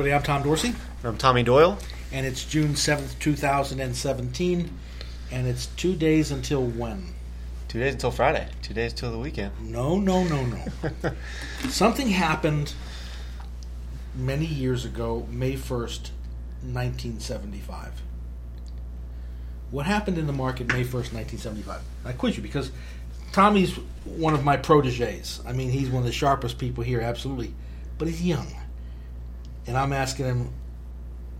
Everybody. I'm Tom Dorsey, I'm Tommy Doyle. and it's June 7th, 2017, and it's two days until when? Two days until Friday. Two days till the weekend. No, no, no, no. Something happened many years ago, May 1st, 1975. What happened in the market May 1st, 1975? I quiz you because Tommy's one of my proteges. I mean, he's one of the sharpest people here, absolutely. But he's young. And I'm asking him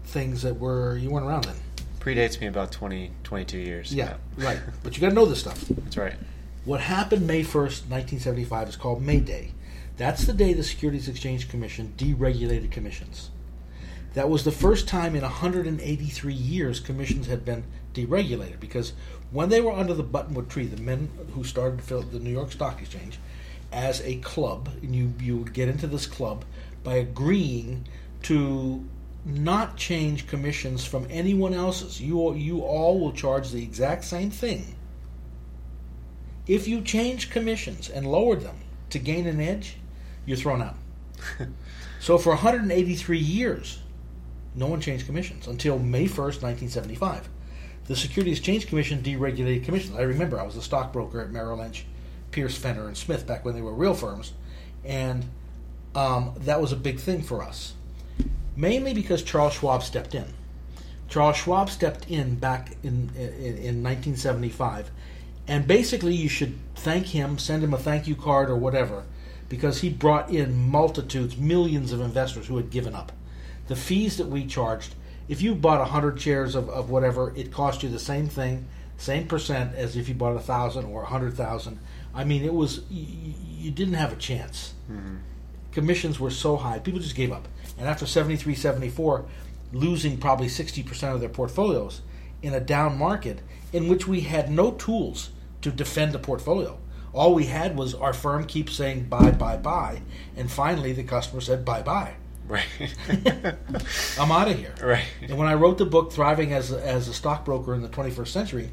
things that were, you weren't around then. Predates me about 20, 22 years. Yeah, right. But you got to know this stuff. That's right. What happened May 1st, 1975 is called May Day. That's the day the Securities Exchange Commission deregulated commissions. That was the first time in 183 years commissions had been deregulated because when they were under the buttonwood tree, the men who started the New York Stock Exchange as a club, and you, you would get into this club by agreeing to not change commissions from anyone else's. You, you all will charge the exact same thing if you change commissions and lowered them to gain an edge, you're thrown out. so for 183 years, no one changed commissions until May 1st, 1975. The Securities Exchange Commission deregulated commissions. I remember I was a stockbroker at Merrill Lynch, Pierce, Fenner, and Smith back when they were real firms, and um, that was a big thing for us. Mainly because Charles Schwab stepped in. Charles Schwab stepped in back in, in, in 1975 and basically you should thank him, send him a thank you card or whatever, because he brought in multitudes, millions of investors who had given up. The fees that we charged, if you bought 100 shares of, of whatever, it cost you the same thing, same percent as if you bought a 1,000 or a 100,000. I mean, it was, you, you didn't have a chance. Mm-hmm. Commissions were so high, people just gave up. And after 73, 74, losing probably 60% of their portfolios in a down market in which we had no tools to defend the portfolio. All we had was our firm keep saying buy, buy, buy, and finally the customer said buy, buy. Right. I'm out of here. Right. And when I wrote the book Thriving as a, as a Stockbroker in the 21st Century,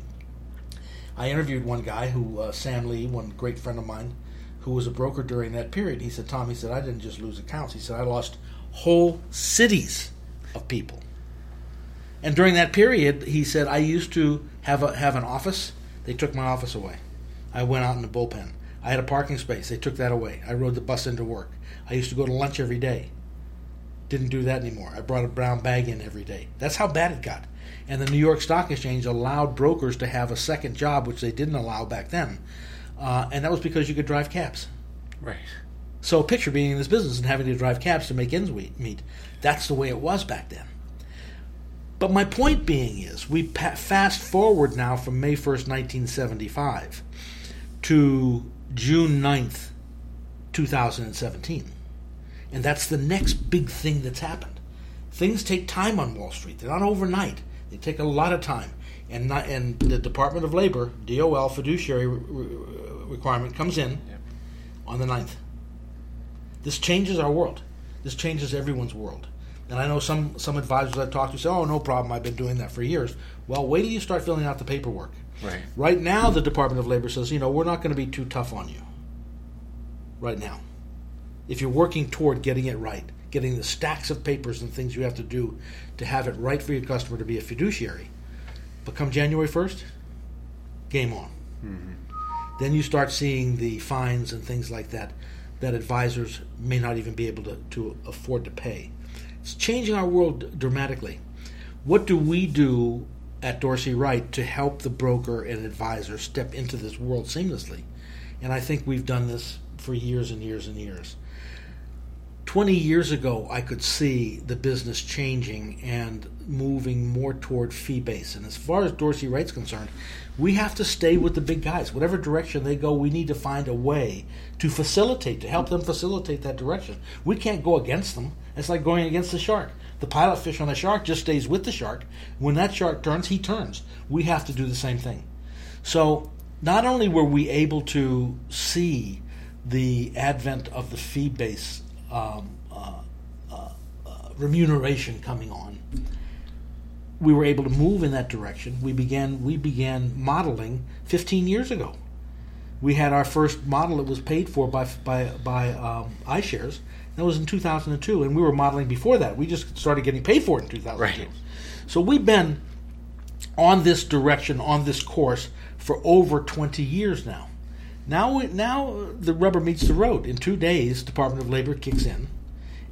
I interviewed one guy who uh, Sam Lee, one great friend of mine, who was a broker during that period. He said, "Tom," he said, "I didn't just lose accounts. He said I lost whole cities of people." And during that period, he said, "I used to have a, have an office they took my office away. I went out in the bullpen. I had a parking space. They took that away. I rode the bus into work. I used to go to lunch every day. Didn't do that anymore. I brought a brown bag in every day. That's how bad it got. And the New York Stock Exchange allowed brokers to have a second job, which they didn't allow back then. Uh, and that was because you could drive cabs. Right. So picture being in this business and having to drive cabs to make ends meet. That's the way it was back then. But my point being is, we fast forward now from May 1st, 1975 to June 9th, 2017. And that's the next big thing that's happened. Things take time on Wall Street. They're not overnight. They take a lot of time. And, not, and the Department of Labor, DOL fiduciary re- requirement comes in yep. on the 9th. This changes our world. This changes everyone's world. And I know some some advisors I've talked to say, "Oh, no problem. I've been doing that for years." Well, wait till you start filling out the paperwork. Right. Right now, the Department of Labor says, you know, we're not going to be too tough on you. Right now, if you're working toward getting it right, getting the stacks of papers and things you have to do to have it right for your customer to be a fiduciary, but come January first, game on. Mm-hmm. Then you start seeing the fines and things like that that advisors may not even be able to, to afford to pay. It's changing our world dramatically. What do we do at Dorsey Wright to help the broker and advisor step into this world seamlessly? And I think we've done this for years and years and years. 20 years ago, I could see the business changing and moving more toward fee based. And as far as Dorsey Wright's concerned, we have to stay with the big guys. Whatever direction they go, we need to find a way to facilitate, to help them facilitate that direction. We can't go against them. It's like going against the shark. The pilot fish on the shark just stays with the shark. When that shark turns, he turns. We have to do the same thing. So not only were we able to see the advent of the fee based um, uh, uh, uh, remuneration coming on, we were able to move in that direction. We began we began modeling 15 years ago. We had our first model that was paid for by by by um, iShares That was in 2002, and we were modeling before that. We just started getting paid for it in 2002. Right. So we've been on this direction, on this course for over 20 years now. Now, now the rubber meets the road. In two days, Department of Labor kicks in,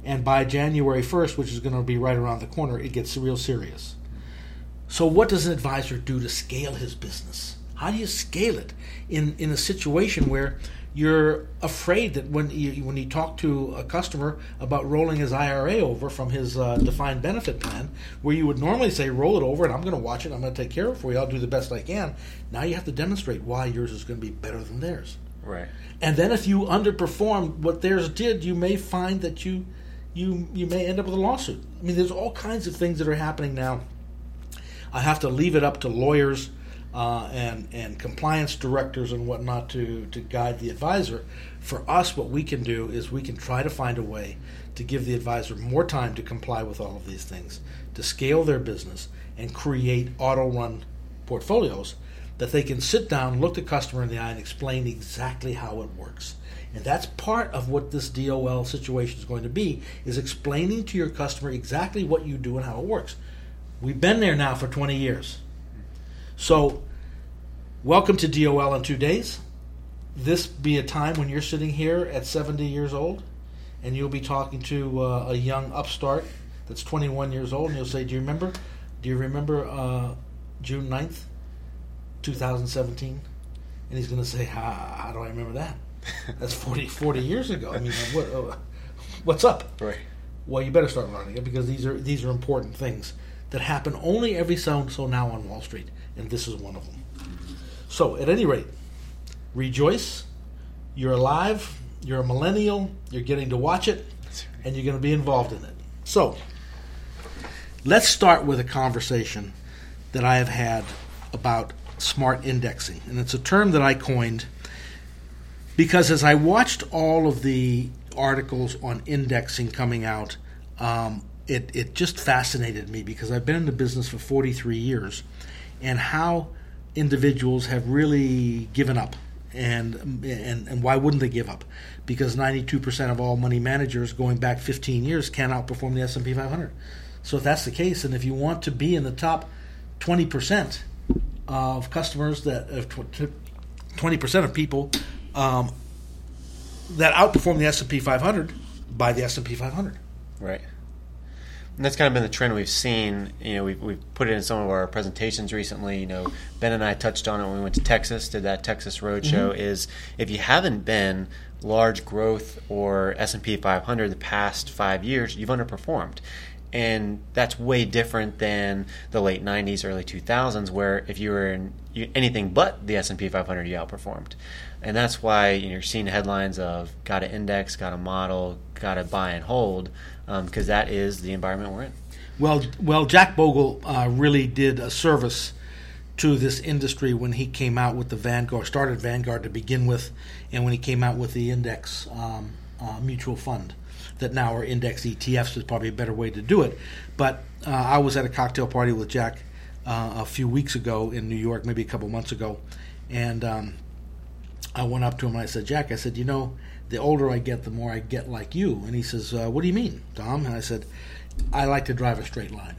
and by January 1st, which is going to be right around the corner, it gets real serious. So, what does an advisor do to scale his business? How do you scale it in, in a situation where you're afraid that when you, when you talk to a customer about rolling his IRA over from his uh, defined benefit plan, where you would normally say, roll it over and I'm going to watch it, I'm going to take care of it for you, I'll do the best I can. Now you have to demonstrate why yours is going to be better than theirs. Right. And then if you underperform what theirs did, you may find that you you you may end up with a lawsuit. I mean, there's all kinds of things that are happening now. I have to leave it up to lawyers uh, and and compliance directors and whatnot to to guide the advisor. For us, what we can do is we can try to find a way to give the advisor more time to comply with all of these things, to scale their business and create auto run portfolios that they can sit down, look the customer in the eye, and explain exactly how it works. And that's part of what this DOL situation is going to be: is explaining to your customer exactly what you do and how it works. We've been there now for 20 years. So, welcome to DOL in two days. This be a time when you're sitting here at 70 years old, and you'll be talking to uh, a young upstart that's 21 years old, and you'll say, "Do you remember? Do you remember uh, June 9th, 2017?" And he's going to say, how, "How do I remember that? That's 40, 40 years ago. I mean, what, uh, what's up?" Right. Well, you better start learning it because these are these are important things that happen only every so so now on Wall Street, and this is one of them. So, at any rate, rejoice. You're alive. You're a millennial. You're getting to watch it, and you're going to be involved in it. So, let's start with a conversation that I have had about smart indexing, and it's a term that I coined because as I watched all of the articles on indexing coming out, um, it, it just fascinated me because I've been in the business for 43 years and how individuals have really given up. And, and and why wouldn't they give up? Because 92% of all money managers going back 15 years can outperform the S&P 500. So if that's the case, and if you want to be in the top 20% of customers that of 20% of people um, that outperform the S&P 500 by the S&P 500. Right. And that's kind of been the trend we've seen. You know, we've, we've put it in some of our presentations recently. You know, Ben and I touched on it when we went to Texas, did that Texas Roadshow. Mm-hmm. Is if you haven't been large growth or S and P 500 the past five years, you've underperformed, and that's way different than the late 90s, early 2000s, where if you were in anything but the S and P 500, you outperformed. And that's why you know, you're seeing headlines of got to index, got to model, got to buy and hold, because that is the environment we're in. Well, well, Jack Bogle uh, really did a service to this industry when he came out with the Vanguard, started Vanguard to begin with, and when he came out with the index um, uh, mutual fund that now are index ETFs is probably a better way to do it. But uh, I was at a cocktail party with Jack uh, a few weeks ago in New York, maybe a couple months ago, and um, I went up to him and I said, Jack, I said, you know, the older I get, the more I get like you. And he says, uh, What do you mean, Tom? And I said, I like to drive a straight line.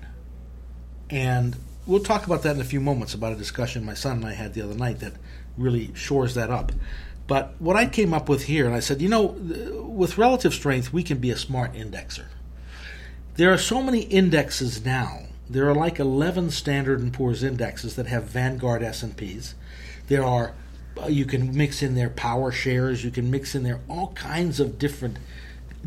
And we'll talk about that in a few moments about a discussion my son and I had the other night that really shores that up. But what I came up with here, and I said, you know, with relative strength, we can be a smart indexer. There are so many indexes now. There are like 11 Standard & Poor's indexes that have Vanguard S&Ps. There are you can mix in their power shares, you can mix in there all kinds of different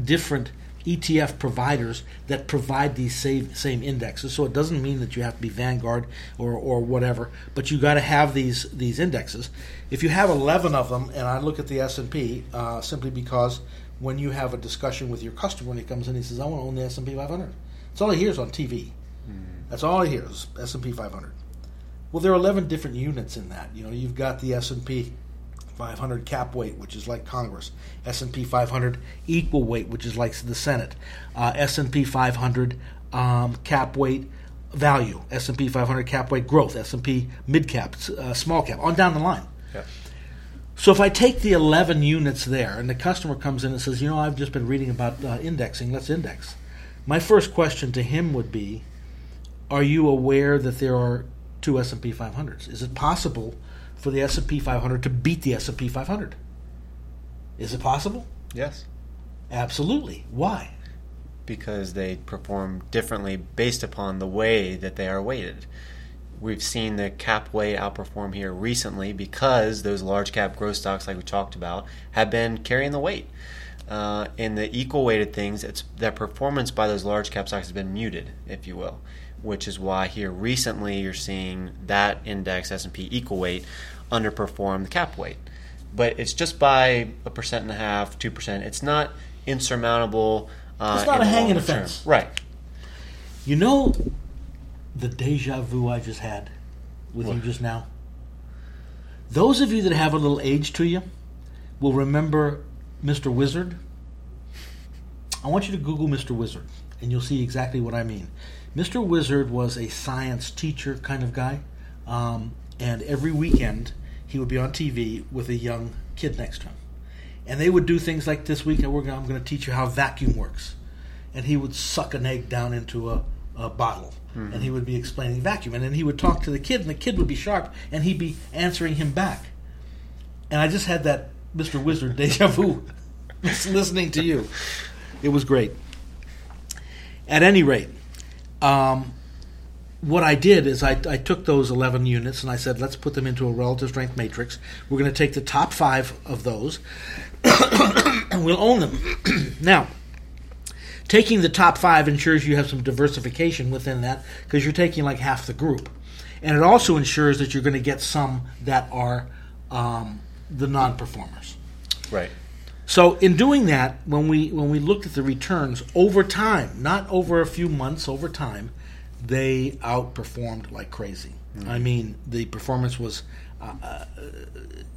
different ETF providers that provide these same same indexes. So it doesn't mean that you have to be Vanguard or, or whatever, but you got to have these these indexes. If you have 11 of them, and I look at the S&P uh, simply because when you have a discussion with your customer when he comes in, he says, "I want to own the S&P 500." That's all he hears on TV. That's all he hears S&P 500. Well, there are 11 different units in that. You know, you've got the S&P 500 cap weight, which is like Congress. S&P 500 equal weight, which is like the Senate. Uh, S&P 500 um, cap weight value. S&P 500 cap weight growth. S&P mid cap, uh, small cap, on down the line. Yep. So if I take the 11 units there and the customer comes in and says, you know, I've just been reading about uh, indexing, let's index. My first question to him would be, are you aware that there are two S&P 500s? Is it possible for the S&P 500 to beat the S&P 500? Is it possible? Yes. Absolutely. Why? Because they perform differently based upon the way that they are weighted. We've seen the cap weight outperform here recently because those large cap growth stocks, like we talked about, have been carrying the weight. Uh, in the equal weighted things, it's that performance by those large cap stocks has been muted, if you will, which is why here recently you're seeing that index S&P equal weight underperform the cap weight. But it's just by a percent and a half, two percent. It's not insurmountable. Uh, It's not in a the hang in long the right? You know the deja vu I just had with you just now? Those of you that have a little age to you will remember Mr. Wizard. I want you to Google Mr. Wizard, and you'll see exactly what I mean. Mr. Wizard was a science teacher kind of guy, um, and every weekend he would be on TV with a young kid next to him. And they would do things like this week, I'm going to teach you how vacuum works. And he would suck an egg down into a, a bottle, and he would be explaining vacuum. And then he would talk to the kid, and the kid would be sharp, and he'd be answering him back. And I just had that Mr. Wizard deja vu listening to you. It was great. At any rate, um, what I did is I, I took those 11 units and I said, let's put them into a relative strength matrix. We're going to take the top five of those and we'll own them. now, taking the top five ensures you have some diversification within that because you're taking like half the group. And it also ensures that you're going to get some that are um, the non performers. Right. So in doing that, when we when we looked at the returns over time, not over a few months, over time, they outperformed like crazy. I mean, the performance was uh, uh,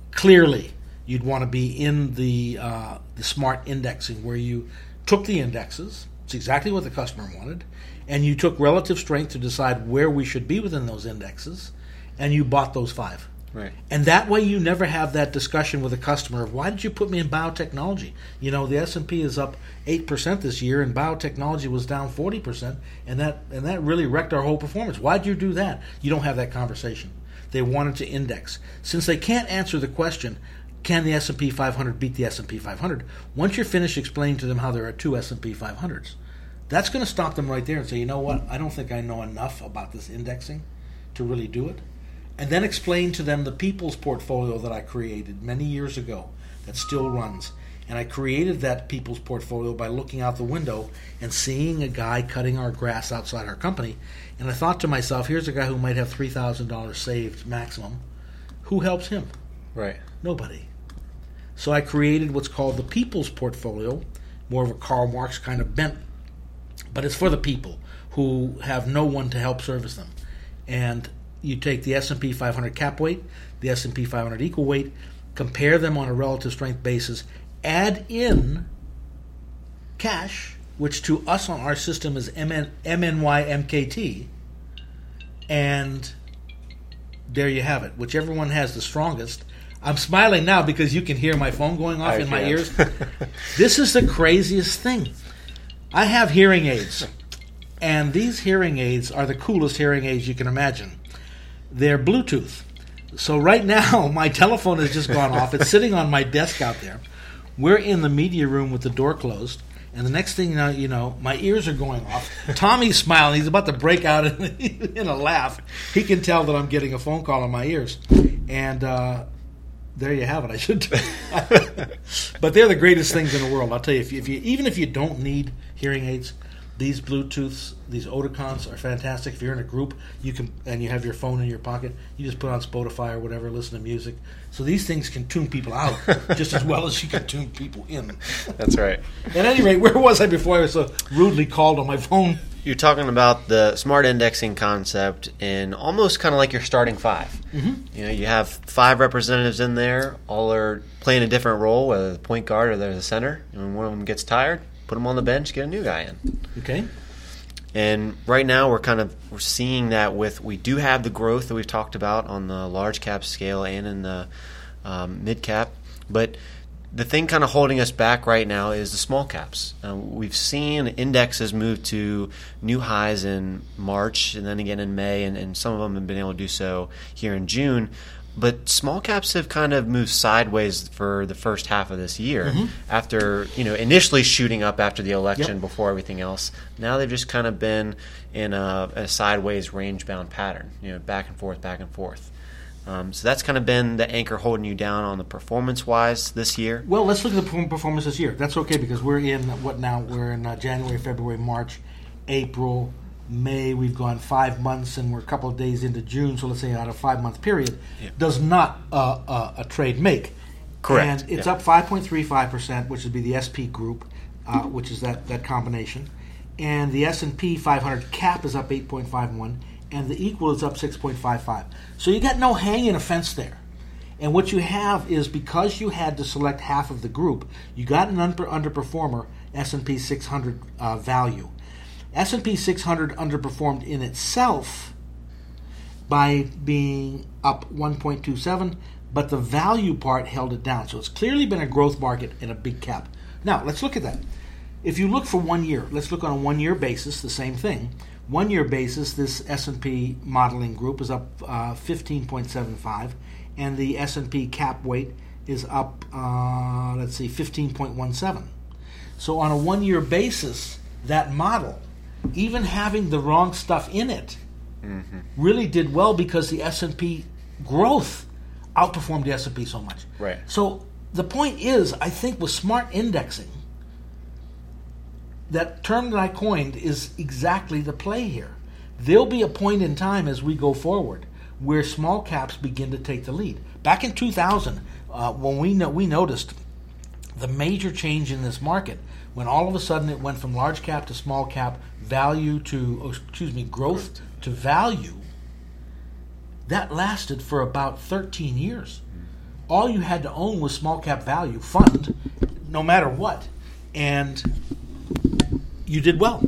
clearly you'd want to be in the uh, the smart indexing where you took the indexes. It's exactly what the customer wanted, and you took relative strength to decide where we should be within those indexes, and you bought those five. Right. And that way, you never have that discussion with a customer of why did you put me in biotechnology? You know, the S and P is up eight percent this year, and biotechnology was down forty percent, and that and that really wrecked our whole performance. Why did you do that? You don't have that conversation. They wanted to index since they can't answer the question. Can the S and P 500 beat the S and P 500? Once you're finished explaining to them how there are two S and P 500s, that's going to stop them right there and say, you know what? I don't think I know enough about this indexing to really do it and then explain to them the people's portfolio that I created many years ago that still runs. And I created that people's portfolio by looking out the window and seeing a guy cutting our grass outside our company. And I thought to myself, here's a guy who might have $3,000 saved maximum. Who helps him? Right. Nobody. So I created what's called the people's portfolio, more of a Karl Marx kind of bent, but it's for the people who have no one to help service them. And you take the S&P 500 cap weight, the S&P 500 equal weight, compare them on a relative strength basis, add in cash, which to us on our system is MN, MNY and there you have it. Whichever one has the strongest. I'm smiling now because you can hear my phone going off I in my ears. this is the craziest thing. I have hearing aids, and these hearing aids are the coolest hearing aids you can imagine. They're Bluetooth. So right now, my telephone has just gone off. It's sitting on my desk out there. We're in the media room with the door closed, and the next thing you know, you know my ears are going off. Tommy's smiling. He's about to break out in, in a laugh. He can tell that I'm getting a phone call in my ears, and uh, there you have it. I should, but they're the greatest things in the world. I'll tell you. If you, if you even if you don't need hearing aids, these Bluetooths, these Oticons are fantastic. If you're in a group, you can and you have your phone in your pocket, you just put on Spotify or whatever, listen to music. So these things can tune people out just as well as you can tune people in. That's right. At any rate, where was I before I was so rudely called on my phone? You're talking about the smart indexing concept in almost kind of like your starting 5 Mm-hmm. You know, you have five representatives in there, all are playing a different role, whether the point guard or they're the center. And when one of them gets tired, put them on the bench, get a new guy in. Okay. And right now we're kind of we're seeing that with we do have the growth that we've talked about on the large cap scale and in the um, mid cap, but the thing kind of holding us back right now is the small caps. Uh, we've seen indexes move to new highs in March and then again in May, and, and, some of them have been able to do so here in June. But small caps have kind of moved sideways for the first half of this year mm-hmm. after, you know, initially shooting up after the election yep. before everything else. Now they've just kind of been in a, a sideways range bound pattern, you know, back and forth, back and forth. Um, so that's kind of been the anchor holding you down on the performance wise this year. Well, let's look at the performance this year. That's okay because we're in what now? We're in uh, January, February, March, April, May. We've gone five months and we're a couple of days into June. So let's say out of five month period, yeah. does not uh, uh, a trade make? Correct. And it's yeah. up 5.35 percent, which would be the SP group, uh, which is that that combination, and the S and P 500 cap is up 8.51 and the equal is up 6.55. So you got no hanging offense there. And what you have is because you had to select half of the group, you got an under, underperformer S&P 600 uh, value. S&P 600 underperformed in itself by being up 1.27, but the value part held it down. So it's clearly been a growth market in a big cap. Now, let's look at that. If you look for one year, let's look on a one year basis, the same thing one year basis, this S&P modeling group is up uh, 15.75, and the S&P cap weight is up, uh, let's see, 15.17. So on a one year basis, that model, even having the wrong stuff in it, mm-hmm. really did well because the S&P growth outperformed the S&P so much. Right. So the point is, I think with smart indexing – that term that I coined is exactly the play here. There'll be a point in time as we go forward where small caps begin to take the lead. Back in 2000, uh, when we no- we noticed the major change in this market, when all of a sudden it went from large cap to small cap, value to oh, excuse me, growth to value, that lasted for about 13 years. All you had to own was small cap value fund, no matter what, and you did well.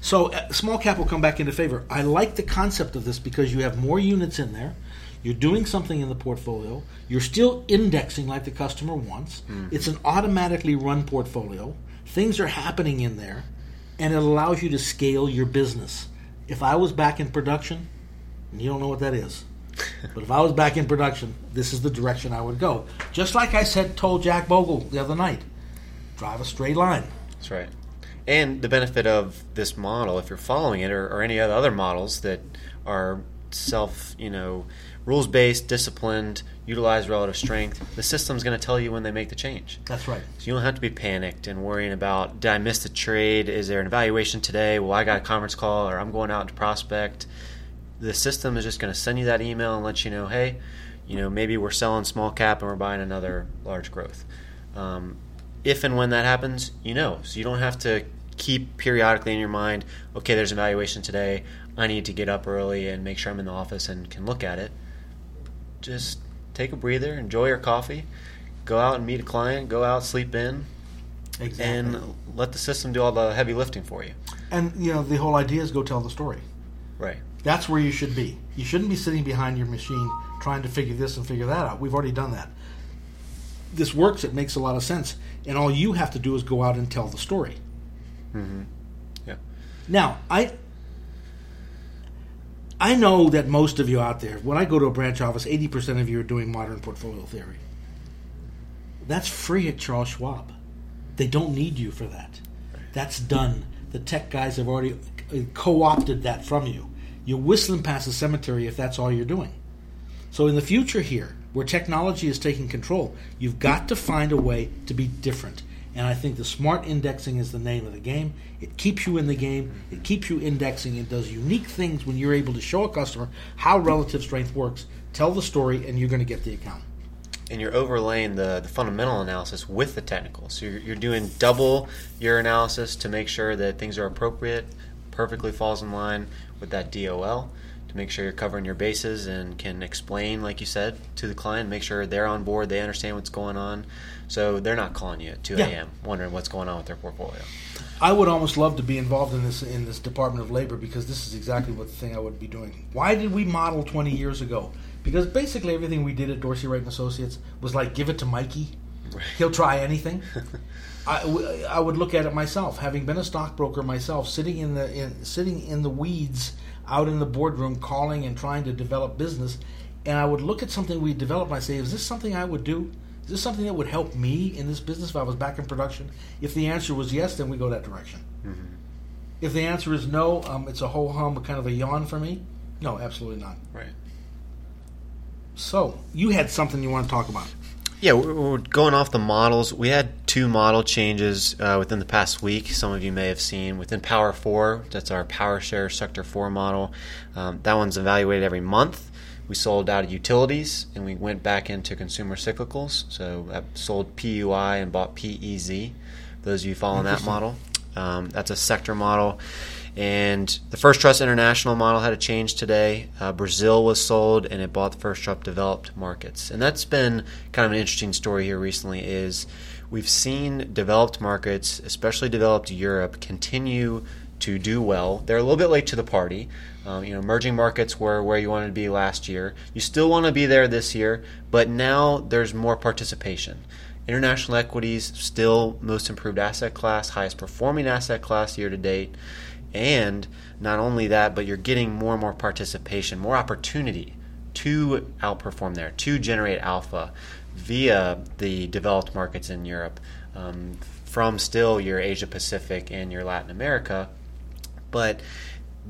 So uh, small cap will come back into favor. I like the concept of this because you have more units in there. You're doing something in the portfolio. You're still indexing like the customer wants. Mm-hmm. It's an automatically run portfolio. Things are happening in there, and it allows you to scale your business. If I was back in production, and you don't know what that is, but if I was back in production, this is the direction I would go. Just like I said, told Jack Bogle the other night, drive a straight line. That's right. And the benefit of this model, if you're following it, or, or any other models that are self, you know, rules based, disciplined, utilize relative strength, the system's going to tell you when they make the change. That's right. So you don't have to be panicked and worrying about did I miss the trade? Is there an evaluation today? Well, I got a conference call, or I'm going out to prospect. The system is just going to send you that email and let you know, hey, you know, maybe we're selling small cap and we're buying another large growth. Um, if and when that happens, you know. So you don't have to keep periodically in your mind, okay, there's an evaluation today. I need to get up early and make sure I'm in the office and can look at it. Just take a breather, enjoy your coffee, go out and meet a client, go out, sleep in, exactly. and let the system do all the heavy lifting for you. And you know, the whole idea is go tell the story. Right. That's where you should be. You shouldn't be sitting behind your machine trying to figure this and figure that out. We've already done that. This works. It makes a lot of sense and all you have to do is go out and tell the story. Mm-hmm. Yeah. Now, I I know that most of you out there, when I go to a branch office, eighty percent of you are doing modern portfolio theory. That's free at Charles Schwab. They don't need you for that. That's done. The tech guys have already uh, co-opted that from you. You're whistling past the cemetery if that's all you're doing. So in the future here, where technology is taking control, you've got to find a way to be different. And I think the smart indexing is the name of the game. It keeps you in the game. It keeps you indexing. It does unique things when you're able to show a customer how relative strength works, tell the story, and you're going to get the account. And you're overlaying the, the fundamental analysis with the technical. So you're, you're doing double your analysis to make sure that things are appropriate, perfectly falls in line with that DOL to make sure you're covering your bases and can explain, like you said, to the client, make sure they're on board, they understand what's going on. So they're not calling you at 2 a.m. Yeah. wondering what's going on with their portfolio. I would almost love to be involved in this in this Department of Labor because this is exactly what the thing I would be doing. Why did we model 20 years ago? because basically everything we did at Dorsey Wright and Associates was like give it to Mikey, he'll try anything. I, w- I would look at it myself, having been a stockbroker myself, sitting in the in, sitting in the weeds out in the boardroom, calling and trying to develop business, and I would look at something we developed. and I say, is this something I would do? Is this something that would help me in this business if I was back in production? If the answer was yes, then we go that direction. If the answer is no, um, it's a whole hum, kind of a yawn for me. No, absolutely not. Right. So you had something you want to talk about? Yeah, we're going off the models. We had two model changes uh, within the past week. Some of you may have seen within Power 4, that's our Power Share Sector 4 model. Um, that one's evaluated every month. We sold out of utilities and we went back into consumer cyclicals. So I sold PUI and bought PEZ. Those of you following that model. Um, that's a sector model. And the First Trust International model had a change today. Uh, Brazil was sold, and it bought the First Trust developed markets. And that's been kind of an interesting story here recently. Is we've seen developed markets, especially developed Europe, continue to do well. They're a little bit late to the party. Um, you know, emerging markets were where you wanted to be last year. You still want to be there this year, but now there's more participation. International equities still most improved asset class, highest performing asset class year to date. And not only that, but you're getting more and more participation, more opportunity to outperform there, to generate alpha via the developed markets in Europe um, from still your Asia Pacific and your Latin America. But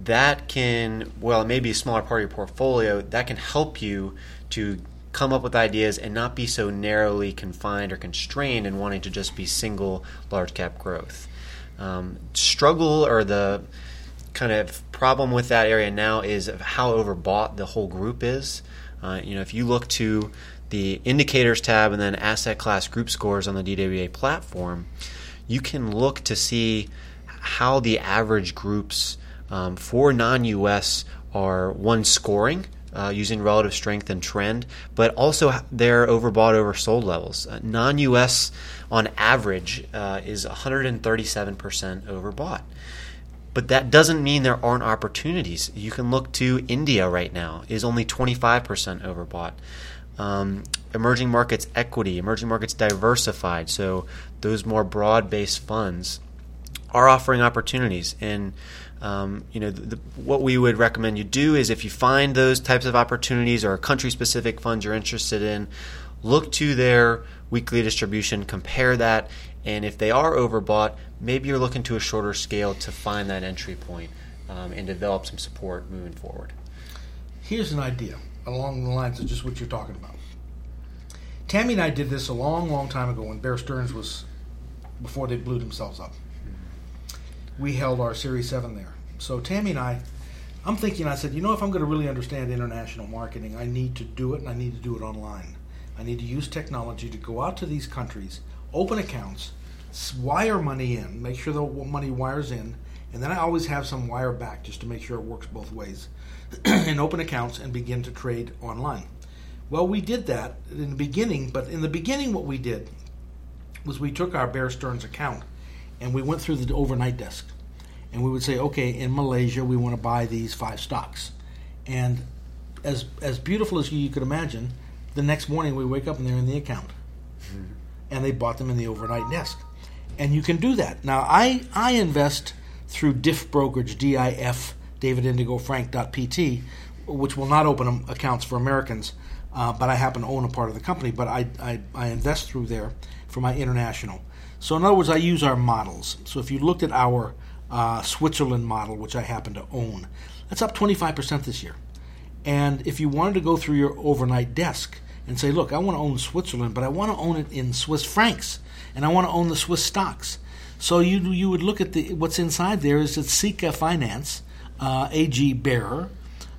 that can, well, it may be a smaller part of your portfolio, that can help you to come up with ideas and not be so narrowly confined or constrained in wanting to just be single large cap growth. Um, struggle or the kind of problem with that area now is how overbought the whole group is. Uh, you know, if you look to the indicators tab and then asset class group scores on the DWA platform, you can look to see how the average groups um, for non-US are one scoring uh, using relative strength and trend, but also their overbought, oversold levels. Uh, non-US on average uh, is 137% overbought. But that doesn't mean there aren't opportunities. You can look to India right now is only 25% overbought. Um, emerging markets equity, emerging markets diversified, so those more broad-based funds are offering opportunities. And um, you know, the, the, what we would recommend you do is if you find those types of opportunities or country-specific funds you're interested in, look to their weekly distribution, compare that, and if they are overbought, maybe you're looking to a shorter scale to find that entry point, um, and develop some support moving forward. Here's an idea along the lines of just what you're talking about. Tammy and I did this a long, long time ago when Bear Stearns was before they blew themselves up. We held our Series 7 there. So Tammy and I, I'm thinking, I said, you know, if I'm going to really understand international marketing, I need to do it and I need to do it online. I need to use technology to go out to these countries, open accounts, wire money in, make sure the money wires in, and then I always have some wire back just to make sure it works both ways, and open accounts and begin to trade online. Well, we did that in the beginning, but in the beginning, what we did was we took our Bear Stearns account and we went through the overnight desk, and we would say, okay, in Malaysia, we want to buy these five stocks, and as as beautiful as you could imagine, the next morning we wake up and they're in the account, and they bought them in the overnight desk, and you can do that now. I I invest through Diff Brokerage, D I F David Indigo Frank PT, which will not open accounts for Americans, uh, but I happen to own a part of the company. But I, I I invest through there for my international. So in other words, I use our models. So if you looked at our uh, Switzerland model, which I happen to own, that's up 25% this year. And if you wanted to go through your overnight desk and say, look, I want to own Switzerland, but I want to own it in Swiss francs, and I want to own the Swiss stocks. So you you would look at the what's inside there is it's Sika Finance, uh, AG Bearer,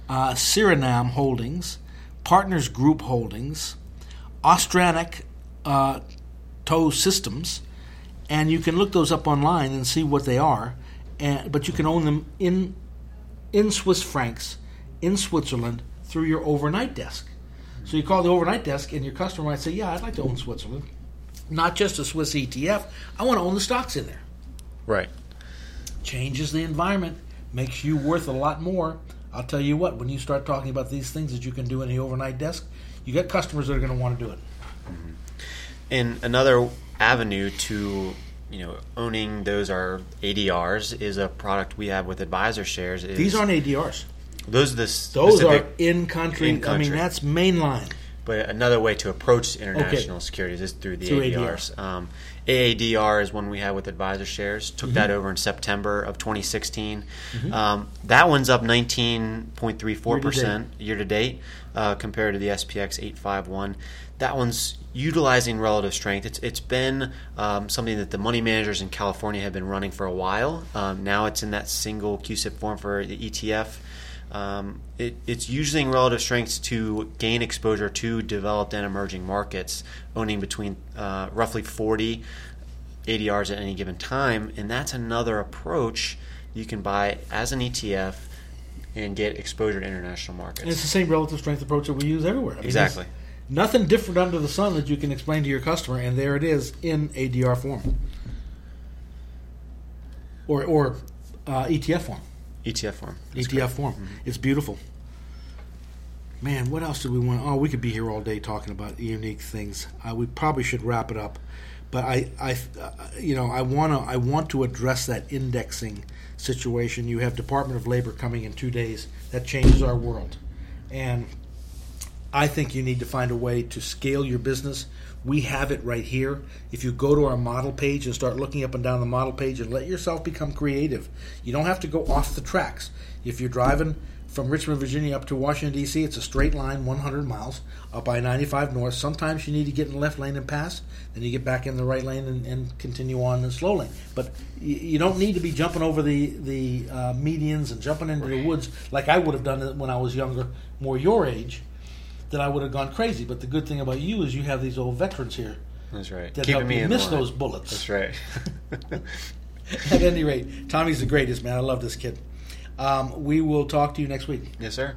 uh, Suriname Holdings, Partners Group Holdings, Ostranic uh, Tow Systems, and you can look those up online and see what they are. And but you can own them in in Swiss francs in Switzerland through your overnight desk. So you call the overnight desk, and your customer might say, "Yeah, I'd like to own Switzerland, not just a Swiss ETF. I want to own the stocks in there." Right. Changes the environment, makes you worth a lot more. I'll tell you what, when you start talking about these things that you can do in the overnight desk, you got customers that are going to want to do it. Mm-hmm. And another avenue to you know owning those are ADRs is a product we have with Advisor Shares. Is These aren't ADRs. those are the Those are in country. I mean, that's mainline. But another way to approach international securities is through the Through ADRs. Um, AADR is one we have with Advisor Shares. Took that over in September of 2016. Um, that one's up 19.34 percent year to date uh, compared to the SPX 851. That one's utilizing relative strength. It's it's been um, something that the money managers in California have been running for a while. Um, now it's in that single CUSIP form for the ETF. Um, it, it's using relative strengths to gain exposure to developed and emerging markets, owning between uh, roughly 40 ADRs at any given time, and that's another approach you can buy as an ETF and get exposure to international markets. And it's the same relative strength approach that we use everywhere. I mean, Exactly. Nothing different under the sun that you can explain to your customer, and there it is in ADR form, or or uh, ETF form. ETF form. ETF form. It's beautiful. Man, what else do we want? Oh, we could be here all day talking about unique things. Uh, we probably should wrap it up, but I, I, uh, you know, I want to, I want to address that indexing situation. You have Department of Labor coming in two days. That changes our world, and I think you need to find a way to scale your business. We have it right here. If you go to our model page and start looking up and down the model page and let yourself become creative, you don't have to go off the tracks. If you're driving from Richmond, Virginia up to Washington, D.C., it's a straight line 100 miles up I 95 north. Sometimes you need to get in the left lane and pass, then you get back in the right lane and, and continue on the slow lane. But you, you don't need to be jumping over the, the uh, medians and jumping into the woods like I would have done when I was younger, more your age that I would have gone crazy. But the good thing about you is you have these old veterans here That's right. that Keeping help me you miss those bullets. That's right. At any rate, Tommy's the greatest man. I love this kid. Um, we will talk to you next week. yes, sir.